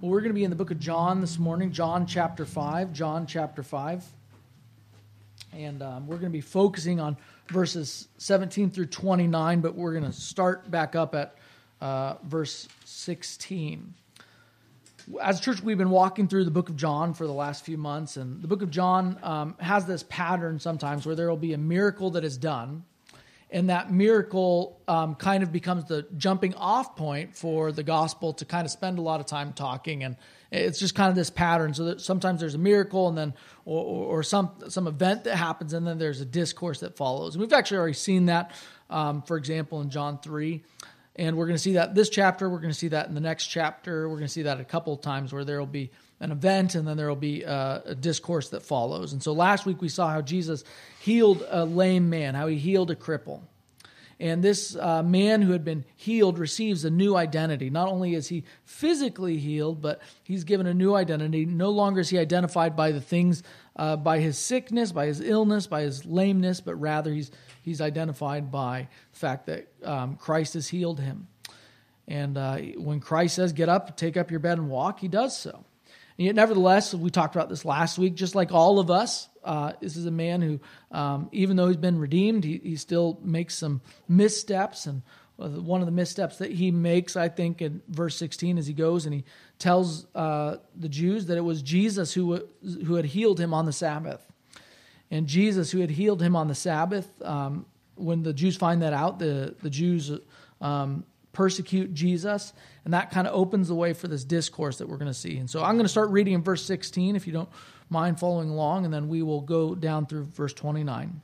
Well, we're going to be in the book of John this morning, John chapter 5. John chapter 5. And um, we're going to be focusing on verses 17 through 29, but we're going to start back up at uh, verse 16. As a church, we've been walking through the book of John for the last few months, and the book of John um, has this pattern sometimes where there will be a miracle that is done, and that miracle um, kind of becomes the jumping off point for the gospel to kind of spend a lot of time talking. And it's just kind of this pattern. So that sometimes there's a miracle and then or, or some some event that happens and then there's a discourse that follows. And we've actually already seen that um, for example in john 3 and we're going to see that this chapter we're going to see that in the next chapter we're going to see that a couple of times where there will be an event and then there will be a, a, discourse that follows. And so last week we saw how Jesus healed a lame man, how he healed a cripple. And this uh, man who had been healed receives a new identity. Not only is he physically healed, but he's given a new identity. No longer is he identified by the things, uh, by his sickness, by his illness, by his lameness, but rather he's, he's identified by the fact that um, Christ has healed him. And uh, when Christ says, Get up, take up your bed, and walk, he does so. And yet, nevertheless, we talked about this last week, just like all of us, uh, this is a man who, um, even though he's been redeemed, he, he still makes some missteps. And one of the missteps that he makes, I think, in verse 16, as he goes and he tells uh, the Jews that it was Jesus who, who had healed him on the Sabbath. And Jesus, who had healed him on the Sabbath, um, when the Jews find that out, the, the Jews um, persecute Jesus. And that kind of opens the way for this discourse that we're going to see. And so I'm going to start reading in verse 16, if you don't mind following along, and then we will go down through verse 29.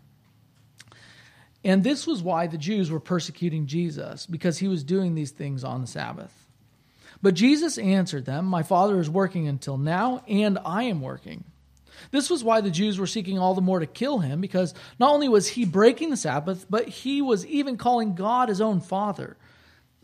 And this was why the Jews were persecuting Jesus, because he was doing these things on the Sabbath. But Jesus answered them, My Father is working until now, and I am working. This was why the Jews were seeking all the more to kill him, because not only was he breaking the Sabbath, but he was even calling God his own Father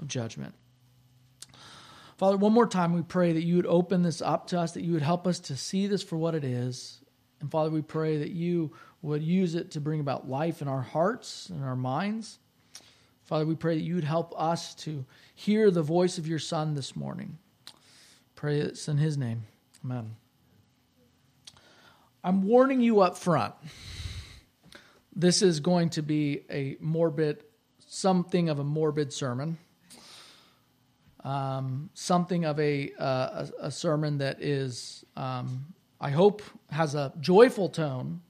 of judgment. Father, one more time we pray that you would open this up to us, that you would help us to see this for what it is. And Father, we pray that you would use it to bring about life in our hearts and our minds. Father, we pray that you would help us to hear the voice of your Son this morning. Pray it's in his name. Amen. I'm warning you up front. This is going to be a morbid, something of a morbid sermon um, something of a, uh, a, sermon that is, um, I hope, has a joyful tone.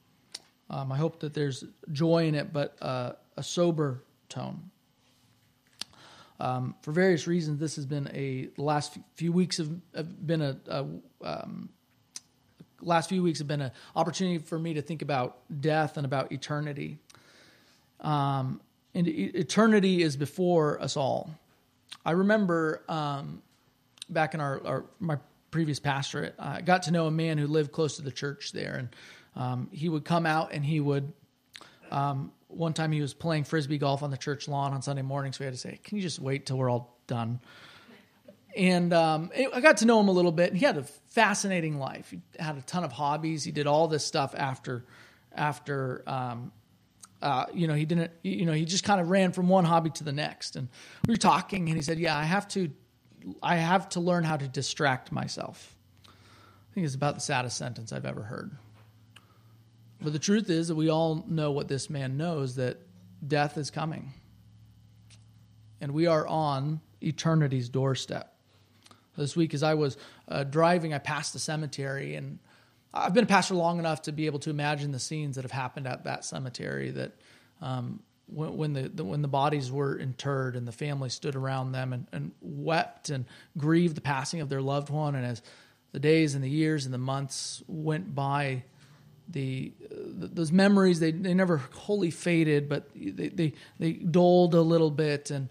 Um, I hope that there's joy in it, but uh, a sober tone. Um, for various reasons, this has been a the last few weeks have, have been a, a um, last few weeks have been an opportunity for me to think about death and about eternity. Um, and eternity is before us all. I remember um, back in our, our, my previous pastorate, I got to know a man who lived close to the church there, and um, he would come out and he would. Um, one time he was playing frisbee golf on the church lawn on Sunday morning, so we had to say, "Can you just wait till we're all done?" And um, I got to know him a little bit. He had a fascinating life. He had a ton of hobbies. He did all this stuff after after um, uh, you know, he didn't, you know, he just kind of ran from one hobby to the next. And we were talking, and he said, "Yeah, I have to, I have to learn how to distract myself." I think it's about the saddest sentence I've ever heard. But the truth is that we all know what this man knows that death is coming. And we are on eternity's doorstep. This week, as I was uh, driving, I passed the cemetery, and I've been a pastor long enough to be able to imagine the scenes that have happened at that cemetery. That um, when, when the, the, when the bodies were interred and the family stood around them and, and wept and grieved the passing of their loved one, and as the days and the years and the months went by, the, uh, those memories they, they never wholly faded, but they, they they dulled a little bit and.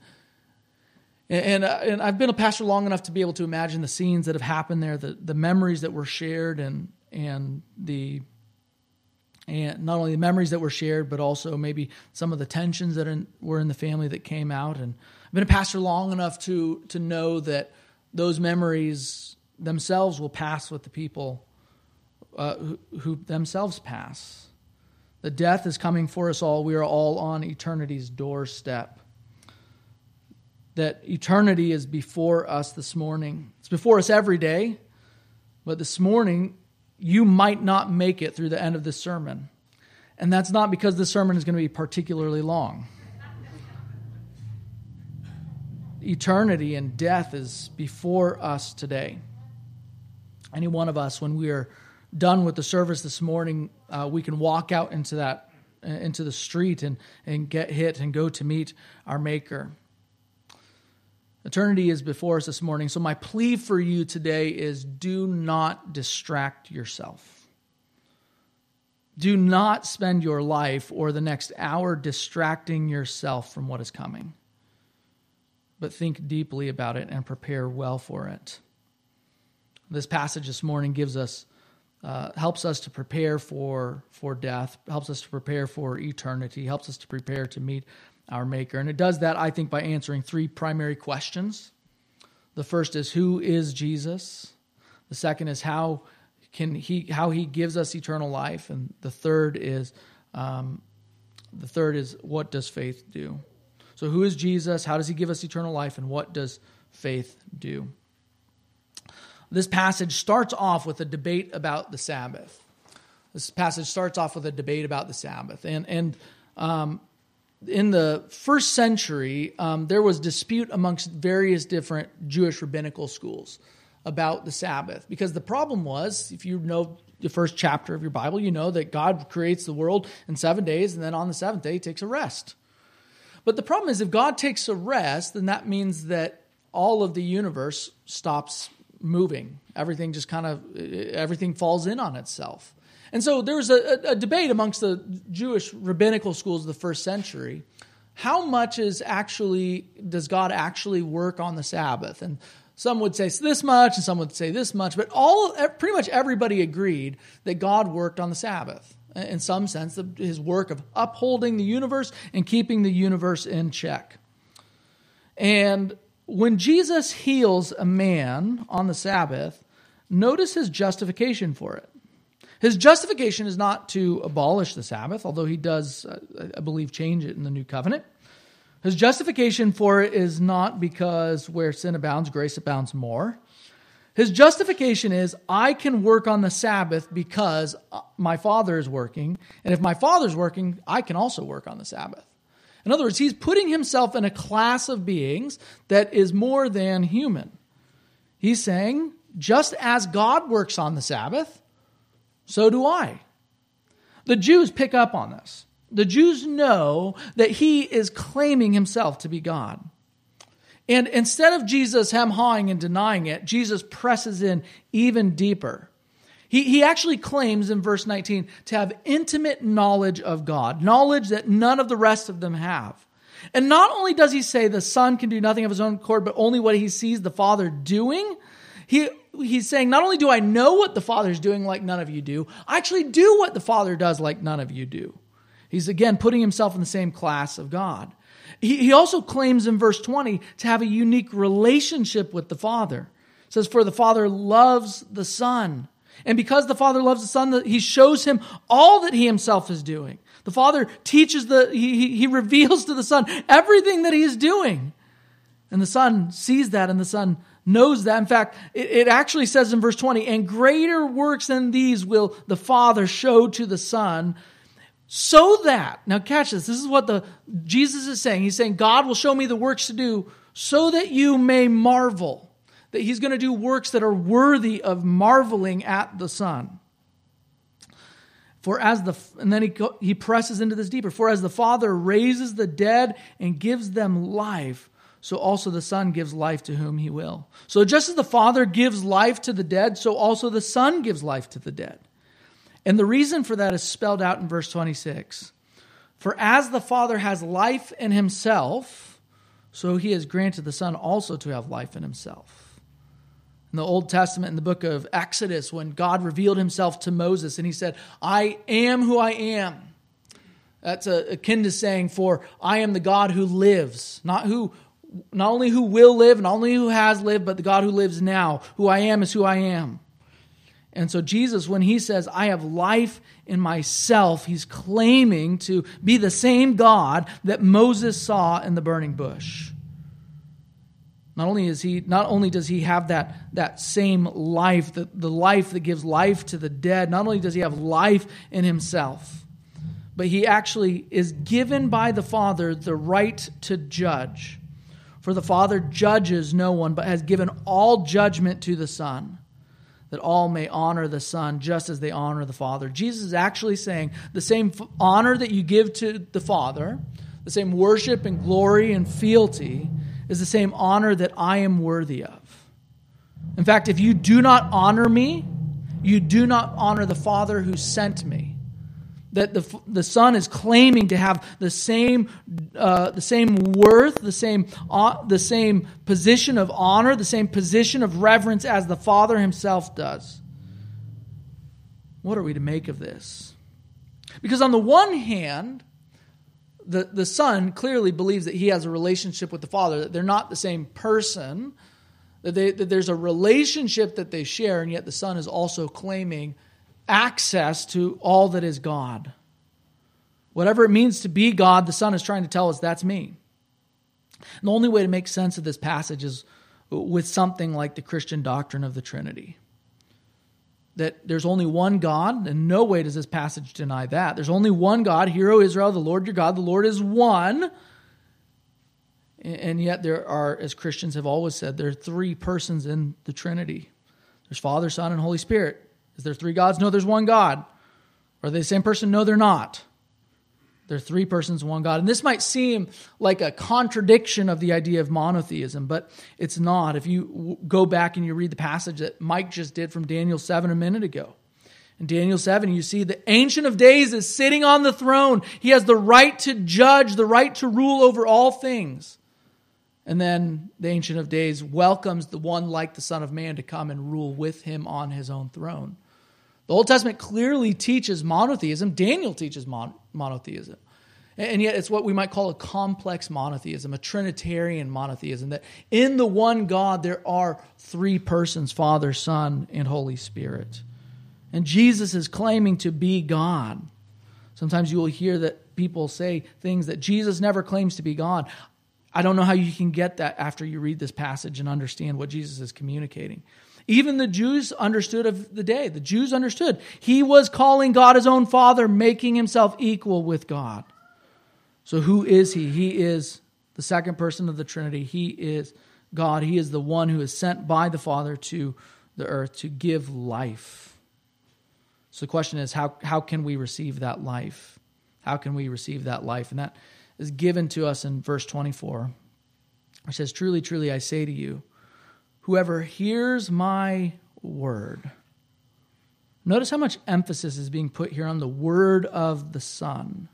And, uh, and I've been a pastor long enough to be able to imagine the scenes that have happened there, the, the memories that were shared, and and the and not only the memories that were shared, but also maybe some of the tensions that in, were in the family that came out. And I've been a pastor long enough to to know that those memories themselves will pass with the people uh, who, who themselves pass. The death is coming for us all. We are all on eternity's doorstep. That eternity is before us this morning. It's before us every day, but this morning you might not make it through the end of this sermon. And that's not because the sermon is going to be particularly long. Eternity and death is before us today. Any one of us, when we are done with the service this morning, uh, we can walk out into that into the street and, and get hit and go to meet our Maker. Eternity is before us this morning. So, my plea for you today is do not distract yourself. Do not spend your life or the next hour distracting yourself from what is coming, but think deeply about it and prepare well for it. This passage this morning gives us, uh, helps us to prepare for, for death, helps us to prepare for eternity, helps us to prepare to meet our Maker. And it does that, I think, by answering three primary questions. The first is who is Jesus? The second is how can he how he gives us eternal life, and the third is um, the third is what does faith do? So who is Jesus? How does he give us eternal life, and what does faith do? This passage starts off with a debate about the Sabbath. This passage starts off with a debate about the Sabbath, and and um, in the first century, um, there was dispute amongst various different Jewish rabbinical schools about the Sabbath. Because the problem was, if you know the first chapter of your Bible, you know that God creates the world in seven days, and then on the seventh day, he takes a rest. But the problem is, if God takes a rest, then that means that all of the universe stops moving. Everything just kind of everything falls in on itself. And so there was a, a, debate amongst the Jewish rabbinical schools of the first century. How much is actually does God actually work on the Sabbath? And some would say this much, and some would say this much, but all pretty much everybody agreed that God worked on the Sabbath in some sense, his work of upholding the universe and keeping the universe in check. And when Jesus heals a man on the Sabbath, notice his justification for it. His justification is not to abolish the Sabbath, although he does, uh, I believe, change it in the new covenant. His justification for it is not because where sin abounds, grace abounds more. His justification is I can work on the Sabbath because uh, my Father is working. And if my Father's working, I can also work on the Sabbath. In other words, he's putting himself in a class of beings that is more than human. He's saying, just as God works on the Sabbath, so do I. The Jews pick up on this. The Jews know that he is claiming himself to be God. And instead of Jesus hem hawing and denying it, Jesus presses in even deeper. He, he actually claims in verse 19 to have intimate knowledge of God, knowledge that none of the rest of them have. And not only does he say the Son can do nothing of his own accord, but only what he sees the Father doing, he he's saying, not only do I know what the Father's doing like none of you do, I actually do what the Father does like none of you do. He's again putting himself in the same class of God. He, he also claims in verse 20 to have a unique relationship with the Father. It says, For the Father loves the Son. And because the Father loves the Son, he shows him all that he himself is doing. The Father teaches the, he, he reveals to the Son everything that he is doing. And the Son sees that and the Son knows that. In fact, it, it, actually says in verse 20, and greater works than these will the Father show to the Son, so that, now catch this, this is what the Jesus is saying. He's saying, God will show me the works to do so that you may marvel. That he's going to do works that are worthy of marveling at the Son. For as the and then he he presses into this deeper. For as the Father raises the dead and gives them life, so also the Son gives life to whom he will. So just as the Father gives life to the dead, so also the Son gives life to the dead. And the reason for that is spelled out in verse 26. For as the Father has life in himself, so he has granted the Son also to have life in himself. In the Old Testament, in the book of Exodus, when God revealed himself to Moses and he said, I am who I am. That's akin to saying, For I am the God who lives, not who not only who will live, not only who has lived, but the God who lives now. Who I am is who I am. And so, Jesus, when he says, I have life in myself, he's claiming to be the same God that Moses saw in the burning bush. Not only, is he, not only does he have that, that same life, the, the life that gives life to the dead, not only does he have life in himself, but he actually is given by the Father the right to judge. For the Father judges no one, but has given all judgment to the Son, that all may honor the Son just as they honor the Father. Jesus is actually saying the same honor that you give to the Father, the same worship and glory and fealty, is the same honor that I am worthy of. In fact, if you do not honor me, you do not honor the Father who sent me that the, the son is claiming to have the same, uh, the same worth, the same, uh, the same position of honor, the same position of reverence as the father himself does. What are we to make of this? Because on the one hand, the, the son clearly believes that he has a relationship with the father, that they're not the same person, that, they, that there's a relationship that they share, and yet the son is also claiming access to all that is God. Whatever it means to be God, the Son is trying to tell us that's me. And the only way to make sense of this passage is with something like the Christian doctrine of the Trinity. That there's only one God, and no way does this passage deny that. There's only one God, Hear, O Israel, the Lord your God, the Lord is one. And yet, there are, as Christians have always said, there are three persons in the Trinity there's Father, Son, and Holy Spirit. Is there three gods? No, there's one God. Are they the same person? No, they're not. They're three persons, one God. And this might seem like a contradiction of the idea of monotheism, but it's not. If you go back and you read the passage that Mike just did from Daniel 7 a minute ago, in Daniel 7, you see the Ancient of Days is sitting on the throne. He has the right to judge, the right to rule over all things. And then the Ancient of Days welcomes the one like the Son of Man to come and rule with him on his own throne. The Old Testament clearly teaches monotheism. Daniel teaches mon- monotheism. And yet, it's what we might call a complex monotheism, a Trinitarian monotheism, that in the one God there are three persons Father, Son, and Holy Spirit. And Jesus is claiming to be God. Sometimes you will hear that people say things that Jesus never claims to be God. I don't know how you can get that after you read this passage and understand what Jesus is communicating. Even the Jews understood of the day. The Jews understood. He was calling God his own father, making himself equal with God. So, who is he? He is the second person of the Trinity. He is God. He is the one who is sent by the Father to the earth to give life. So, the question is how, how can we receive that life? How can we receive that life? And that is given to us in verse 24, which says, Truly, truly, I say to you, Whoever hears my word. Notice how much emphasis is being put here on the word of the Son.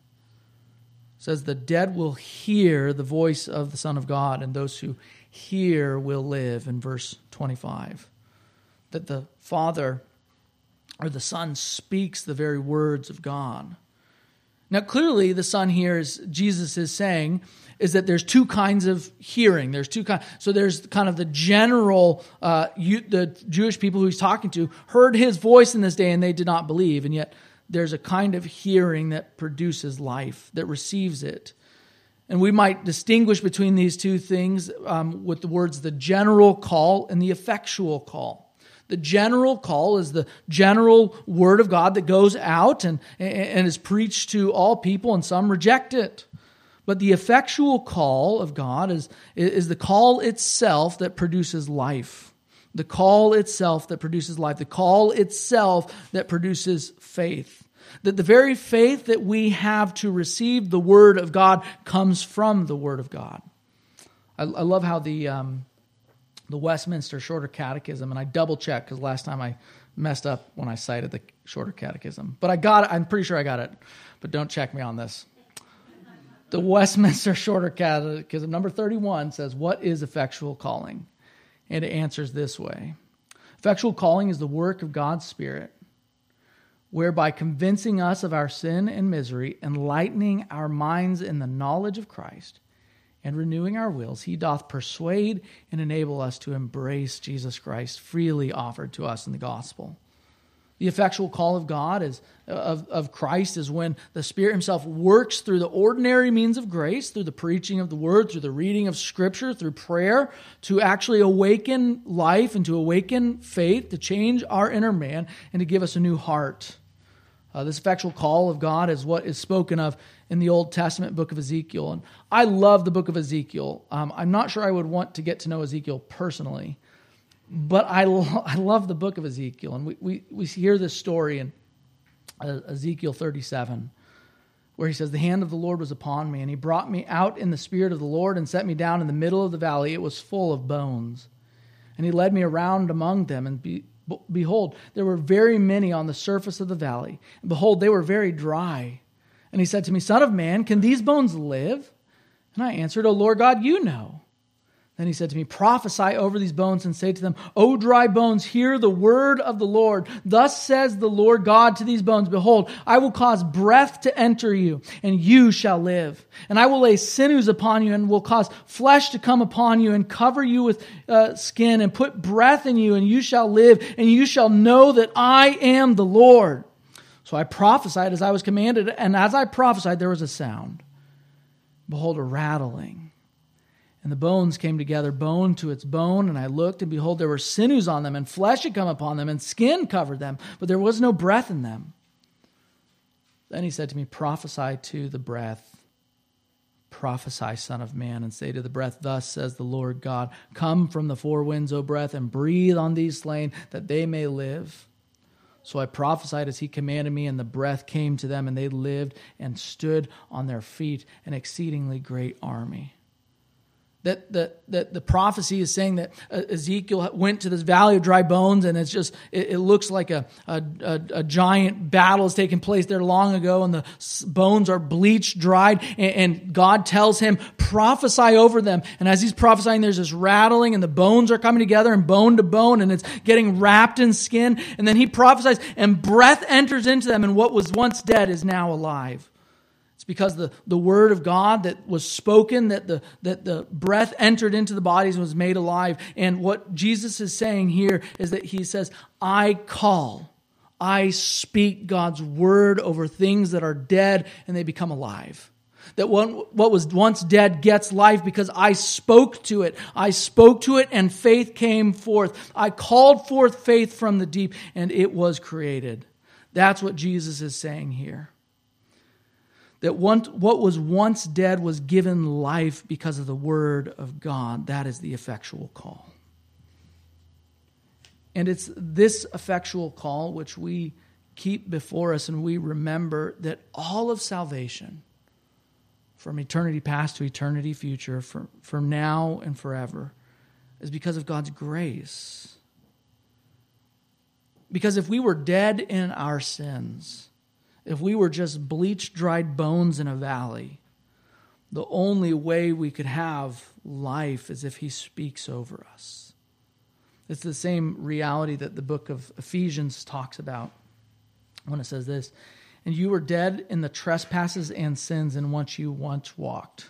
It says, The dead will hear the voice of the Son of God, and those who hear will live, in verse 25. That the Father or the Son speaks the very words of God. Now, clearly, the Son here is Jesus is saying is that there's two kinds of hearing. There's two kinds. So there's kind of the general, uh, you, the Jewish people who he's talking to heard his voice in this day and they did not believe. And yet there's a kind of hearing that produces life, that receives it. And we might distinguish between these two things um, with the words the general call and the effectual call. The general call is the general word of God that goes out and, and is preached to all people, and some reject it. But the effectual call of God is, is the call itself that produces life. The call itself that produces life. The call itself that produces faith. That the very faith that we have to receive the Word of God comes from the Word of God. I, I love how the, um, the Westminster Shorter Catechism, and I double checked because last time I messed up when I cited the Shorter Catechism. But I got it, I'm pretty sure I got it, but don't check me on this. The Westminster Shorter Catechism, number 31, says, What is effectual calling? And it answers this way Effectual calling is the work of God's Spirit, whereby convincing us of our sin and misery, enlightening our minds in the knowledge of Christ, and renewing our wills, he doth persuade and enable us to embrace Jesus Christ freely offered to us in the gospel. The effectual call of God is of, of Christ is when the Spirit Himself works through the ordinary means of grace, through the preaching of the Word, through the reading of Scripture, through prayer, to actually awaken life and to awaken faith, to change our inner man, and to give us a new heart. Uh, this effectual call of God is what is spoken of in the Old Testament book of Ezekiel. And I love the book of Ezekiel. Um, I'm not sure I would want to get to know Ezekiel personally but I, lo- I love the book of Ezekiel. And we, we, we hear this story in uh, Ezekiel 37, where he says, The hand of the Lord was upon me, and he brought me out in the spirit of the Lord and set me down in the middle of the valley. It was full of bones. And he led me around among them, and be, behold, there were very many on the surface of the valley. And behold, they were very dry. And he said to me, Son of man, can these bones live? And I answered, O Lord God, you know. Then he said to me, Prophesy over these bones and say to them, O dry bones, hear the word of the Lord. Thus says the Lord God to these bones, Behold, I will cause breath to enter you, and you shall live. And I will lay sinews upon you, and will cause flesh to come upon you, and cover you with uh, skin, and put breath in you, and you shall live, and you shall know that I am the Lord. So I prophesied as I was commanded, and as I prophesied, there was a sound. Behold, a rattling and the bones came together, bone to its bone. And I looked, and behold, there were sinews on them, and flesh had come upon them, and skin covered them, but there was no breath in them. Then he said to me, Prophesy to the breath. Prophesy, Son of Man, and say to the breath, Thus says the Lord God, Come from the four winds, O breath, and breathe on these slain, that they may live. So I prophesied as he commanded me, and the breath came to them, and they lived and stood on their feet, an exceedingly great army that the, that the prophecy is saying that uh, Ezekiel went to this valley of dry bones, and it's just, it, it looks like a, a, a, a, giant battle has taken place there long ago, and the bones are bleached, dried, and, and God tells him, prophesy over them. And as he's prophesying, there's this rattling, and the bones are coming together, and bone to bone, and it's getting wrapped in skin. And then he prophesies, and breath enters into them, and what was once dead is now alive because the, the word of God that was spoken, that the, that the breath entered into the bodies and was made alive. And what Jesus is saying here is that he says, I call, I speak God's word over things that are dead and they become alive. That what, what was once dead gets life because I spoke to it. I spoke to it and faith came forth. I called forth faith from the deep and it was created. That's what Jesus is saying here that what was once dead was given life because of the word of God. That is the effectual call. And it's this effectual call which we keep before us and we remember that all of salvation, from eternity past to eternity future, from, from now and forever, is because of God's grace. Because if we were dead in our sins, if we were just bleached, dried bones in a valley, the only way we could have life is if He speaks over us. It's the same reality that the book of Ephesians talks about when it says this And you were dead in the trespasses and sins in which you once walked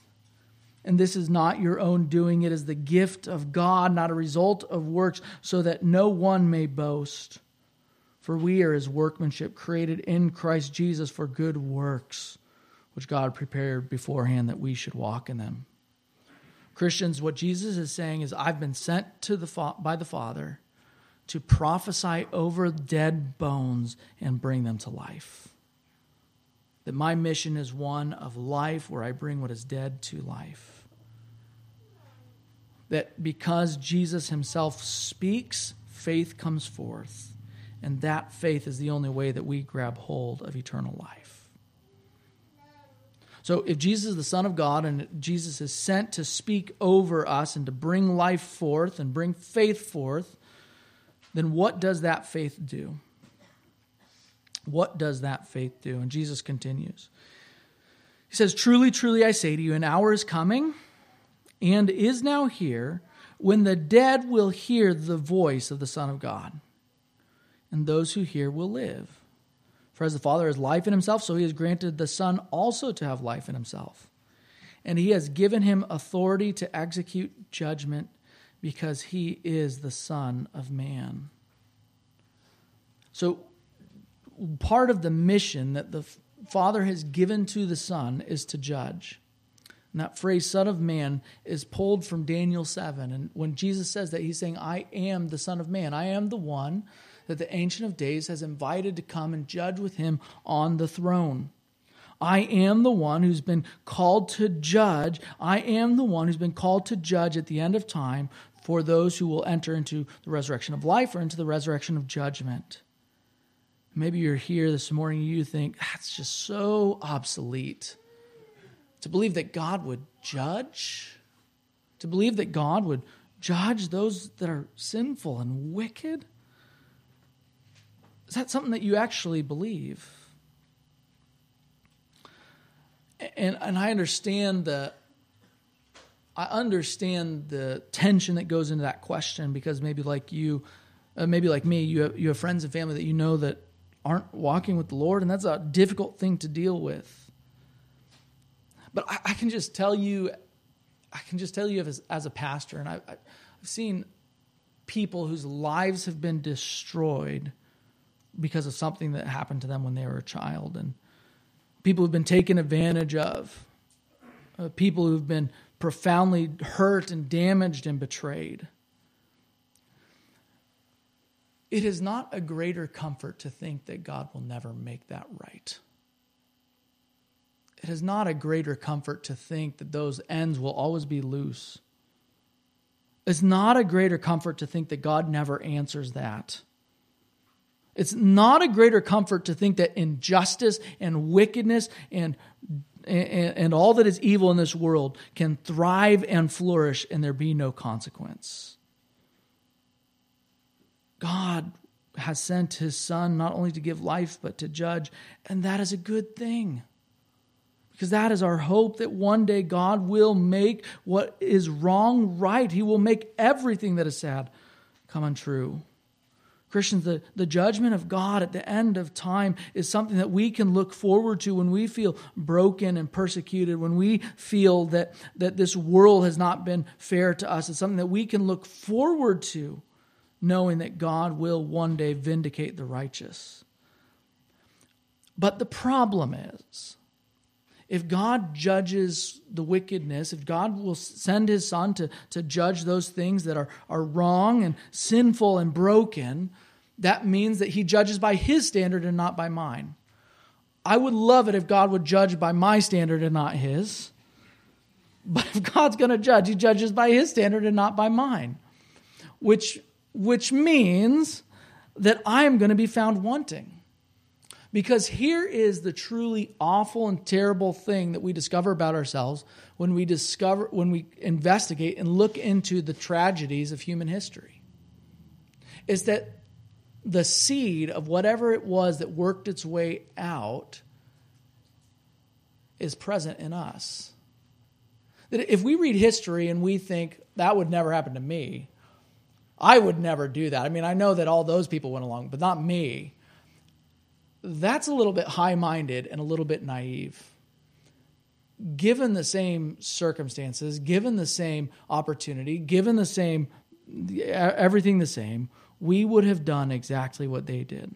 and this is not your own doing, it is the gift of God, not a result of works, so that no one may boast. For we are his workmanship, created in Christ Jesus for good works, which God prepared beforehand that we should walk in them. Christians, what Jesus is saying is, I've been sent to the fa- by the Father to prophesy over dead bones and bring them to life. That my mission is one of life where I bring what is dead to life that because Jesus himself speaks, faith comes forth. And that faith is the only way that we grab hold of eternal life. So, if Jesus is the Son of God and Jesus is sent to speak over us and to bring life forth and bring faith forth, then what does that faith do? What does that faith do? And Jesus continues. He says, Truly, truly, I say to you, an hour is coming and is now here when the dead will hear the voice of the Son of God, and those who hear will live. For as the Father has life in himself, so he has granted the Son also to have life in himself. And he has given him authority to execute judgment because he is the Son of Man. So, part of the mission that the Father has given to the Son is to judge. And that phrase, Son of Man, is pulled from Daniel 7. And when Jesus says that, he's saying, I am the Son of Man. I am the one that the Ancient of Days has invited to come and judge with him on the throne. I am the one who's been called to judge. I am the one who's been called to judge at the end of time for those who will enter into the resurrection of life or into the resurrection of judgment. Maybe you're here this morning, you think, that's just so obsolete to believe that God would judge, to believe that God would judge those that are sinful and wicked? Is that something that you actually believe? And, and I understand the I understand the tension that goes into that question because maybe like you, uh, maybe like me, you have, you have friends and family that you know that aren't walking with the Lord, and that's a difficult thing to deal with. But I, I, can just tell you, I can just tell you as, as a pastor, and I, I've seen people whose lives have been destroyed because of something that happened to them when they were a child, and people who've been taken advantage of, uh, people who've been profoundly hurt and damaged and betrayed. It is not a greater comfort to think that God will never make that right it is not a greater comfort to think that those ends will always be loose. It's not a greater comfort to think that God never answers that. It's not a greater comfort to think that injustice and wickedness and, and, and all that is evil in this world can thrive and flourish and there be no consequence. God has sent his son not only to give life but to judge, and that is a good thing because that is our hope that one day God will make what is wrong right. He will make everything that is sad come untrue. Christians, the, the judgment of God at the end of time is something that we can look forward to when we feel broken and persecuted, when we feel that, that this world has not been fair to us. It's something that we can look forward to, knowing that God will one day vindicate the righteous. But the problem is, if God judges the wickedness, if God will send his son to, to judge those things that are, are wrong and sinful and broken, that means that he judges by his standard and not by mine. I would love it if God would judge by my standard and not his. But if God's going to judge, he judges by his standard and not by mine. Which which means that I am going to be found wanting. Because here is the truly awful and terrible thing that we discover about ourselves when we discover when we investigate and look into the tragedies of human history. Is that the seed of whatever it was that worked its way out is present in us. That if we read history and we think that would never happen to me, I would never do that. I mean, I know that all those people went along, but not me. That's a little bit high minded and a little bit naive. Given the same circumstances, given the same opportunity, given the same everything the same, we would have done exactly what they did.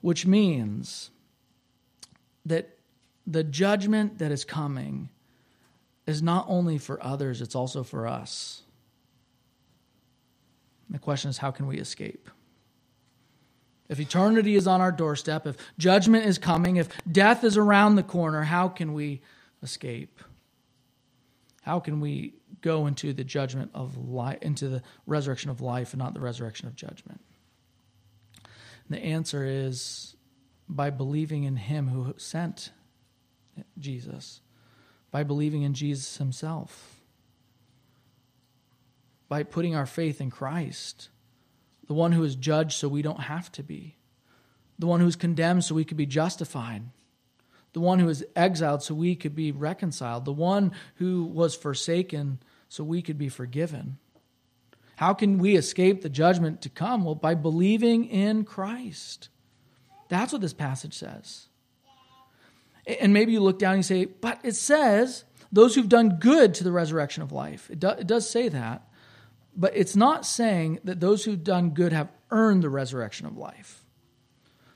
Which means that the judgment that is coming is not only for others, it's also for us. The question is, how can we escape? If eternity is on our doorstep, if judgment is coming, if death is around the corner, how can we escape? How can we go into the judgment of life, into the resurrection of life, and not the resurrection of judgment? And the answer is by believing in Him who sent Jesus, by believing in Jesus Himself by putting our faith in Christ, the one who is judged so we don't have to be, the one who is condemned so we could be justified, the one who is exiled so we could be reconciled, the one who was forsaken so we could be forgiven. How can we escape the judgment to come? Well, by believing in Christ. That's what this passage says. And maybe you look down and you say, but it says those who've done good to the resurrection of life. It, do, it does say that. But it's not saying that those who've done good have earned the resurrection of life,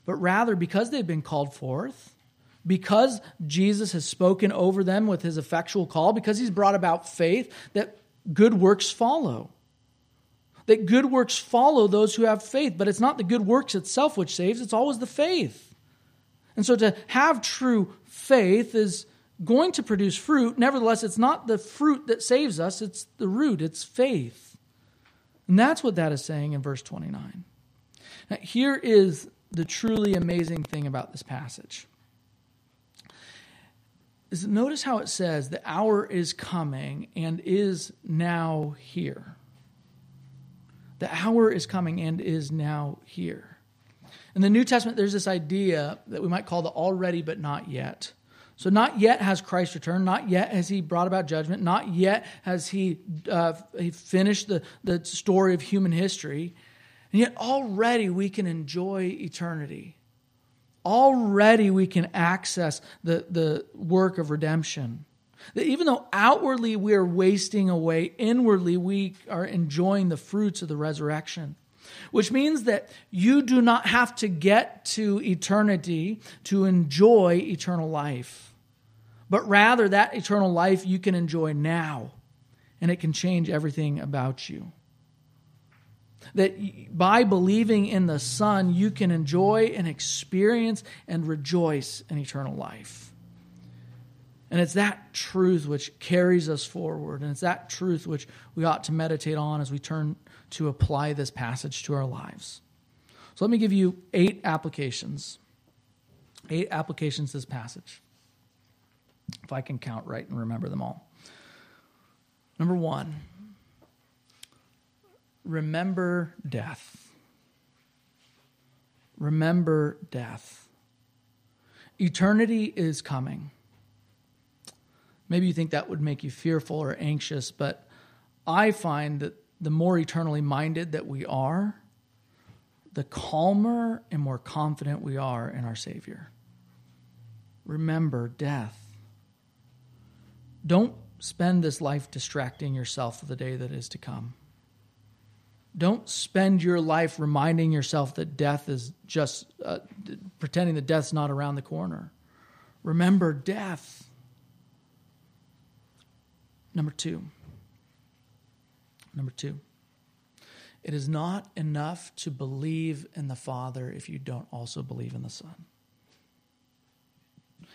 but rather because they've been called forth, because Jesus has spoken over them with his effectual call, because he's brought about faith, that good works follow. That good works follow those who have faith, but it's not the good works itself which saves, it's always the faith. And so to have true faith is going to produce fruit. Nevertheless, it's not the fruit that saves us, it's the root, it's faith. And that's what that is saying in verse 29. Now, here is the truly amazing thing about this passage. Is notice how it says the hour is coming and is now here. The hour is coming and is now here. In the New Testament, there's this idea that we might call the already but not yet. So, not yet has Christ returned. Not yet has he brought about judgment. Not yet has he, uh, he finished the, the story of human history. And yet, already we can enjoy eternity. Already we can access the, the work of redemption. That even though outwardly we are wasting away, inwardly we are enjoying the fruits of the resurrection which means that you do not have to get to eternity to enjoy eternal life, but rather that eternal life you can enjoy now, and it can change everything about you. That by believing in the Son, you can enjoy and experience and rejoice in eternal life. And it's that truth which carries us forward. And it's that truth which we ought to meditate on as we turn to apply this passage to our lives. So let me give you eight applications. Eight applications this passage. If I can count right and remember them all. Number one, remember death. Remember death. Eternity is coming. Maybe you think that would make you fearful or anxious, but I find that the more eternally minded that we are, the calmer and more confident we are in our Savior. Remember death. Don't spend this life distracting yourself for the day that is to come. Don't spend your life reminding yourself that death is just uh, pretending that death's not around the corner. Remember death. Number two. Number two. It is not enough to believe in the Father if you don't also believe in the Son.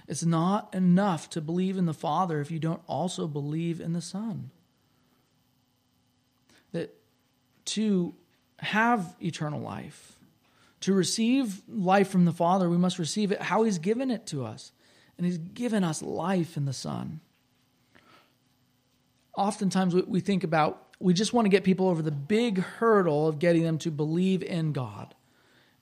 It's not enough to believe in the Father if you don't also believe in the Son. That to have eternal life, to receive life from the Father, we must receive it how He's given it to us. And He's given us life in the Son. Oftentimes we think about, we just want to get people over the big hurdle of getting them to believe in God.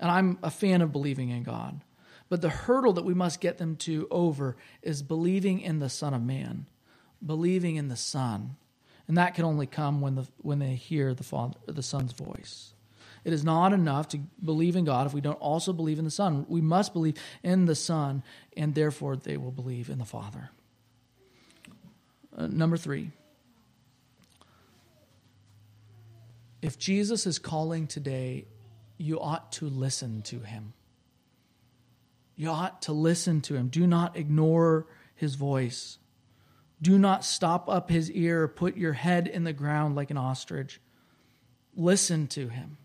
And I'm a fan of believing in God. But the hurdle that we must get them to over is believing in the Son of Man, believing in the Son. And that can only come when, the, when they hear the, Father, the Son's voice. It is not enough to believe in God if we don't also believe in the Son. We must believe in the Son, and therefore they will believe in the Father. Uh, number three. If Jesus is calling today, you ought to listen to him. You ought to listen to him. Do not ignore his voice. Do not stop up his ear put your head in the ground like an ostrich. Listen to him.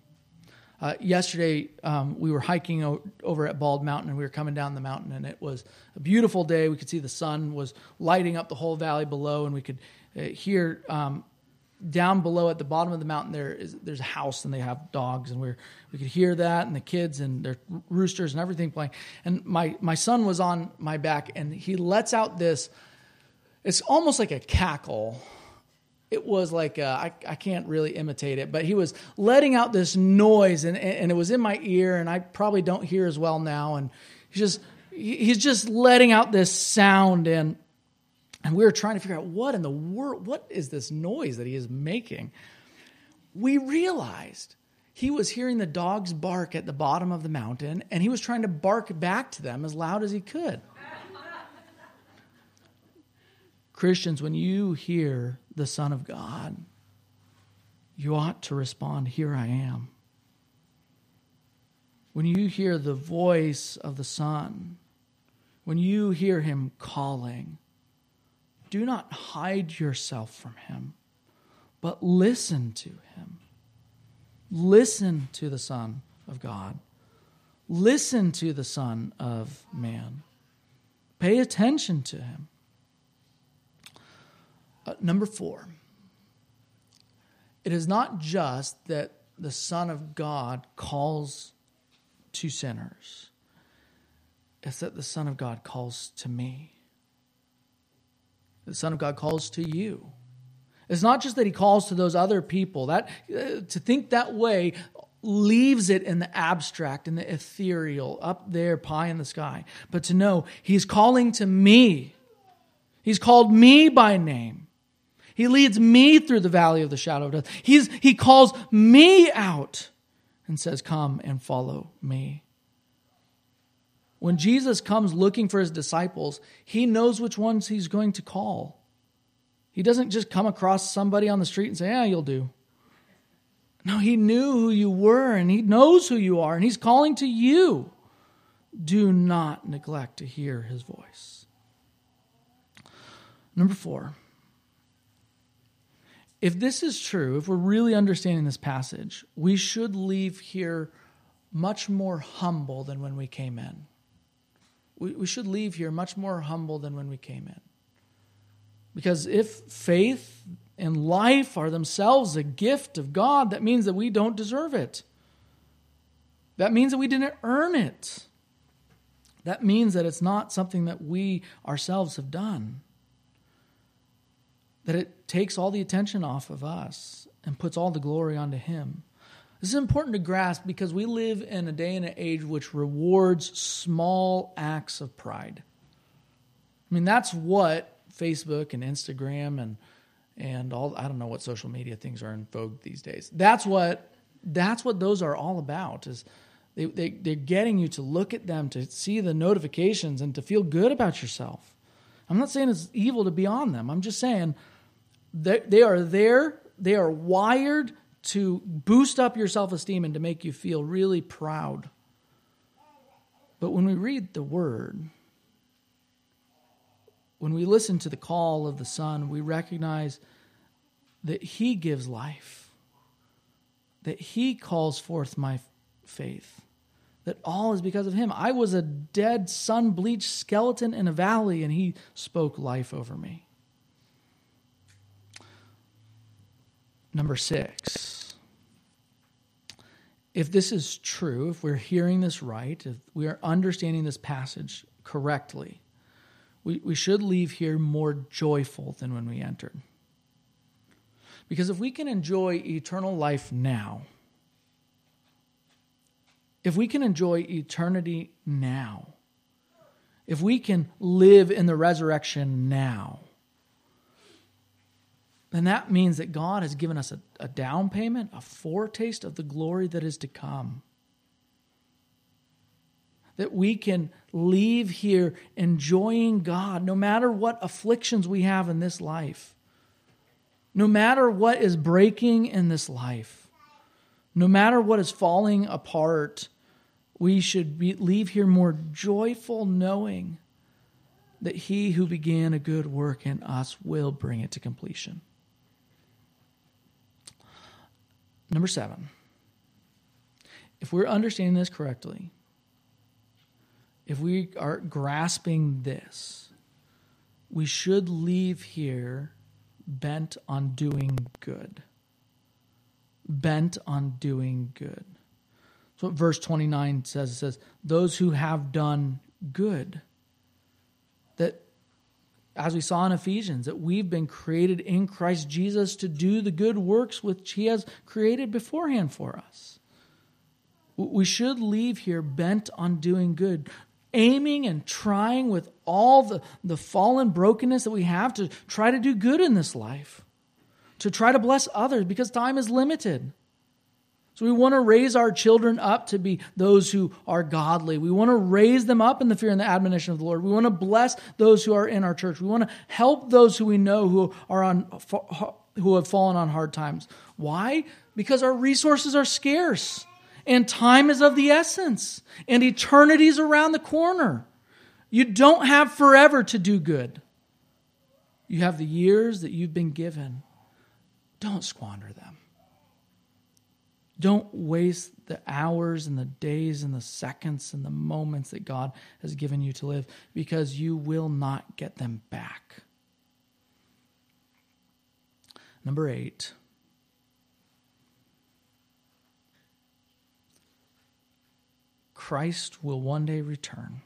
Uh, yesterday, um, we were hiking o- over at Bald Mountain and we were coming down the mountain, and it was a beautiful day. We could see the sun was lighting up the whole valley below, and we could uh, hear um, down below at the bottom of the mountain there is there's a house and they have dogs and we we could hear that and the kids and their roosters and everything playing. And my my son was on my back and he lets out this it's almost like a cackle. It was like a, I, I can't really imitate it but he was letting out this noise and and it was in my ear and I probably don't hear as well now. And he's just he's just letting out this sound and and we were trying to figure out what in the world, what is this noise that he is making? We realized he was hearing the dogs bark at the bottom of the mountain and he was trying to bark back to them as loud as he could. Christians, when you hear the Son of God, you ought to respond, Here I am. When you hear the voice of the Son, when you hear him calling, do not hide yourself from him, but listen to him. Listen to the Son of God. Listen to the Son of Man. Pay attention to him. Uh, number four, it is not just that the Son of God calls to sinners, it's that the Son of God calls to me the Son of God calls to you. It's not just that he calls to those other people. That uh, to think that way leaves it in the abstract, in the ethereal, up there, pie in the sky. But to know he's calling to me. He's called me by name. He leads me through the valley of the shadow of death. He's, he calls me out and says, Come and follow me. When Jesus comes looking for his disciples, he knows which ones he's going to call. He doesn't just come across somebody on the street and say, Yeah, you'll do. No, he knew who you were and he knows who you are and he's calling to you. Do not neglect to hear his voice. Number four, if this is true, if we're really understanding this passage, we should leave here much more humble than when we came in we, we should leave here much more humble than when we came in. Because if faith and life are themselves a gift of God, that means that we don't deserve it. That means that we didn't earn it. That means that it's not something that we ourselves have done. That it takes all the attention off of us and puts all the glory onto Him. This is important to grasp because we live in a day and an age which rewards small acts of pride. I mean, that's what Facebook and Instagram and and all I don't know what social media things are in vogue these days. That's what that's what those are all about is they, they, they're getting you to look at them, to see the notifications, and to feel good about yourself. I'm not saying it's evil to be on them. I'm just saying they, they are there, they are wired to boost up your self esteem and to make you feel really proud. But when we read the word, when we listen to the call of the Son, we recognize that He gives life, that He calls forth my faith, that all is because of Him. I was a dead, sun bleached skeleton in a valley, and He spoke life over me. Number six. If this is true, if we're hearing this right, if we are understanding this passage correctly, we, we should leave here more joyful than when we entered. Because if we can enjoy eternal life now, if we can enjoy eternity now, if we can live in the resurrection now, then that means that God has given us a, a, down payment, a foretaste of the glory that is to come. That we can leave here enjoying God no matter what afflictions we have in this life, no matter what is breaking in this life, no matter what is falling apart. We should be, leave here more joyful knowing that he who began a good work in us will bring it to completion. Number seven, if we're understanding this correctly, if we are grasping this, we should leave here bent on doing good. Bent on doing good. What verse 29 says. It says, Those who have done good. As we saw in Ephesians, that we've been created in Christ Jesus to do the good works which He has created beforehand for us. We should leave here bent on doing good, aiming and trying with all the, the fallen brokenness that we have to try to do good in this life, to try to bless others because time is limited. So we want to raise our children up to be those who are godly. We want to raise them up in the fear and the admonition of the Lord. We want to bless those who are in our church. We want to help those who we know who are on who have fallen on hard times. Why? Because our resources are scarce and time is of the essence and eternity is around the corner. You don't have forever to do good. You have the years that you've been given. Don't squander them. Don't waste the hours and the days and the seconds and the moments that God has given you to live because you will not get them back. Number eight. Christ will one day return.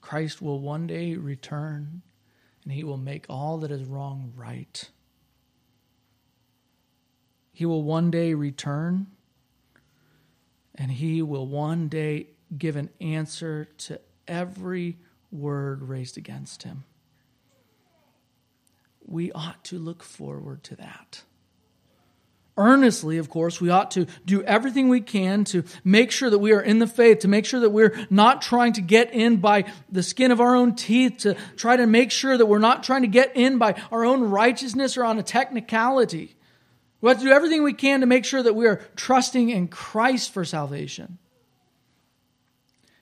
Christ will one day return and he will make all that is wrong right. He will one day return and he will one day give an answer to every word raised against him. We ought to look forward to that. Earnestly, of course, we ought to do everything we can to make sure that we are in the faith, to make sure that we're not trying to get in by the skin of our own teeth, to try to make sure that we're not trying to get in by our own righteousness or on a technicality. We have to do everything we can to make sure that we are trusting in Christ for salvation.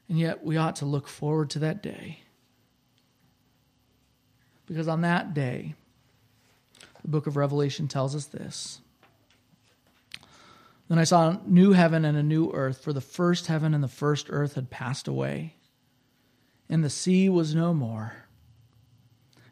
And yet, we ought to look forward to that day. Because on that day, the book of Revelation tells us this. Then I saw a new heaven and a new earth, for the first heaven and the first earth had passed away, and the sea was no more.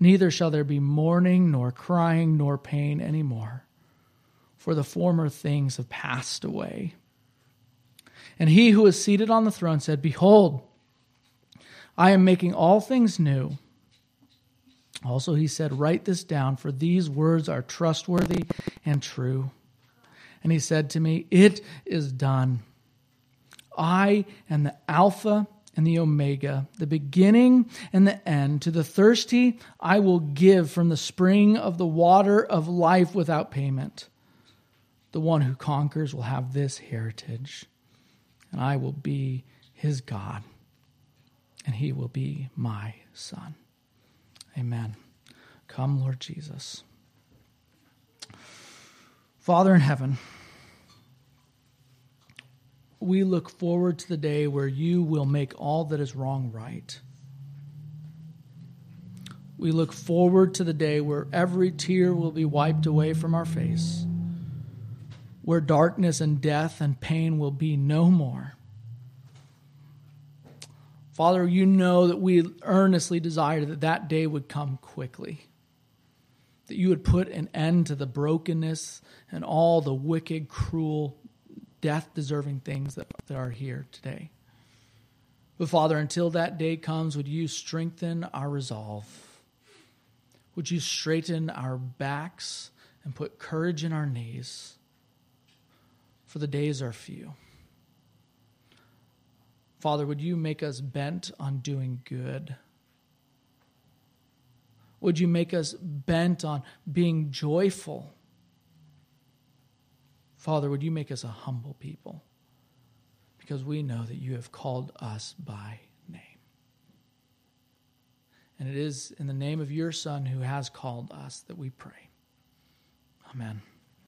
Neither shall there be mourning, nor crying, nor pain any more, for the former things have passed away. And he who is seated on the throne said, Behold, I am making all things new. Also, he said, Write this down, for these words are trustworthy and true. And he said to me, It is done. I am the Alpha and the Omega, the beginning and the end. To the thirsty, I will give from the spring of the water of life without payment. The one who conquers will have this heritage, and I will be his God, and he will be my son. Amen. Come, Lord Jesus. Father in heaven, we look forward to the day where you will make all that is wrong right. We look forward to the day where every tear will be wiped away from our face, where darkness and death and pain will be no more. Father, you know that we earnestly desire that that day would come quickly, that you would put an end to the brokenness and all the wicked, cruel death deserving things that, that are here today. But Father, until that day comes, would you strengthen our resolve? Would you straighten our backs and put courage in our knees? For the days are few. Father, would you make us bent on doing good? Would you make us bent on being joyful? Father, would you make us a humble people? Because we know that you have called us by name. And it is in the name of your Son who has called us that we pray. Amen.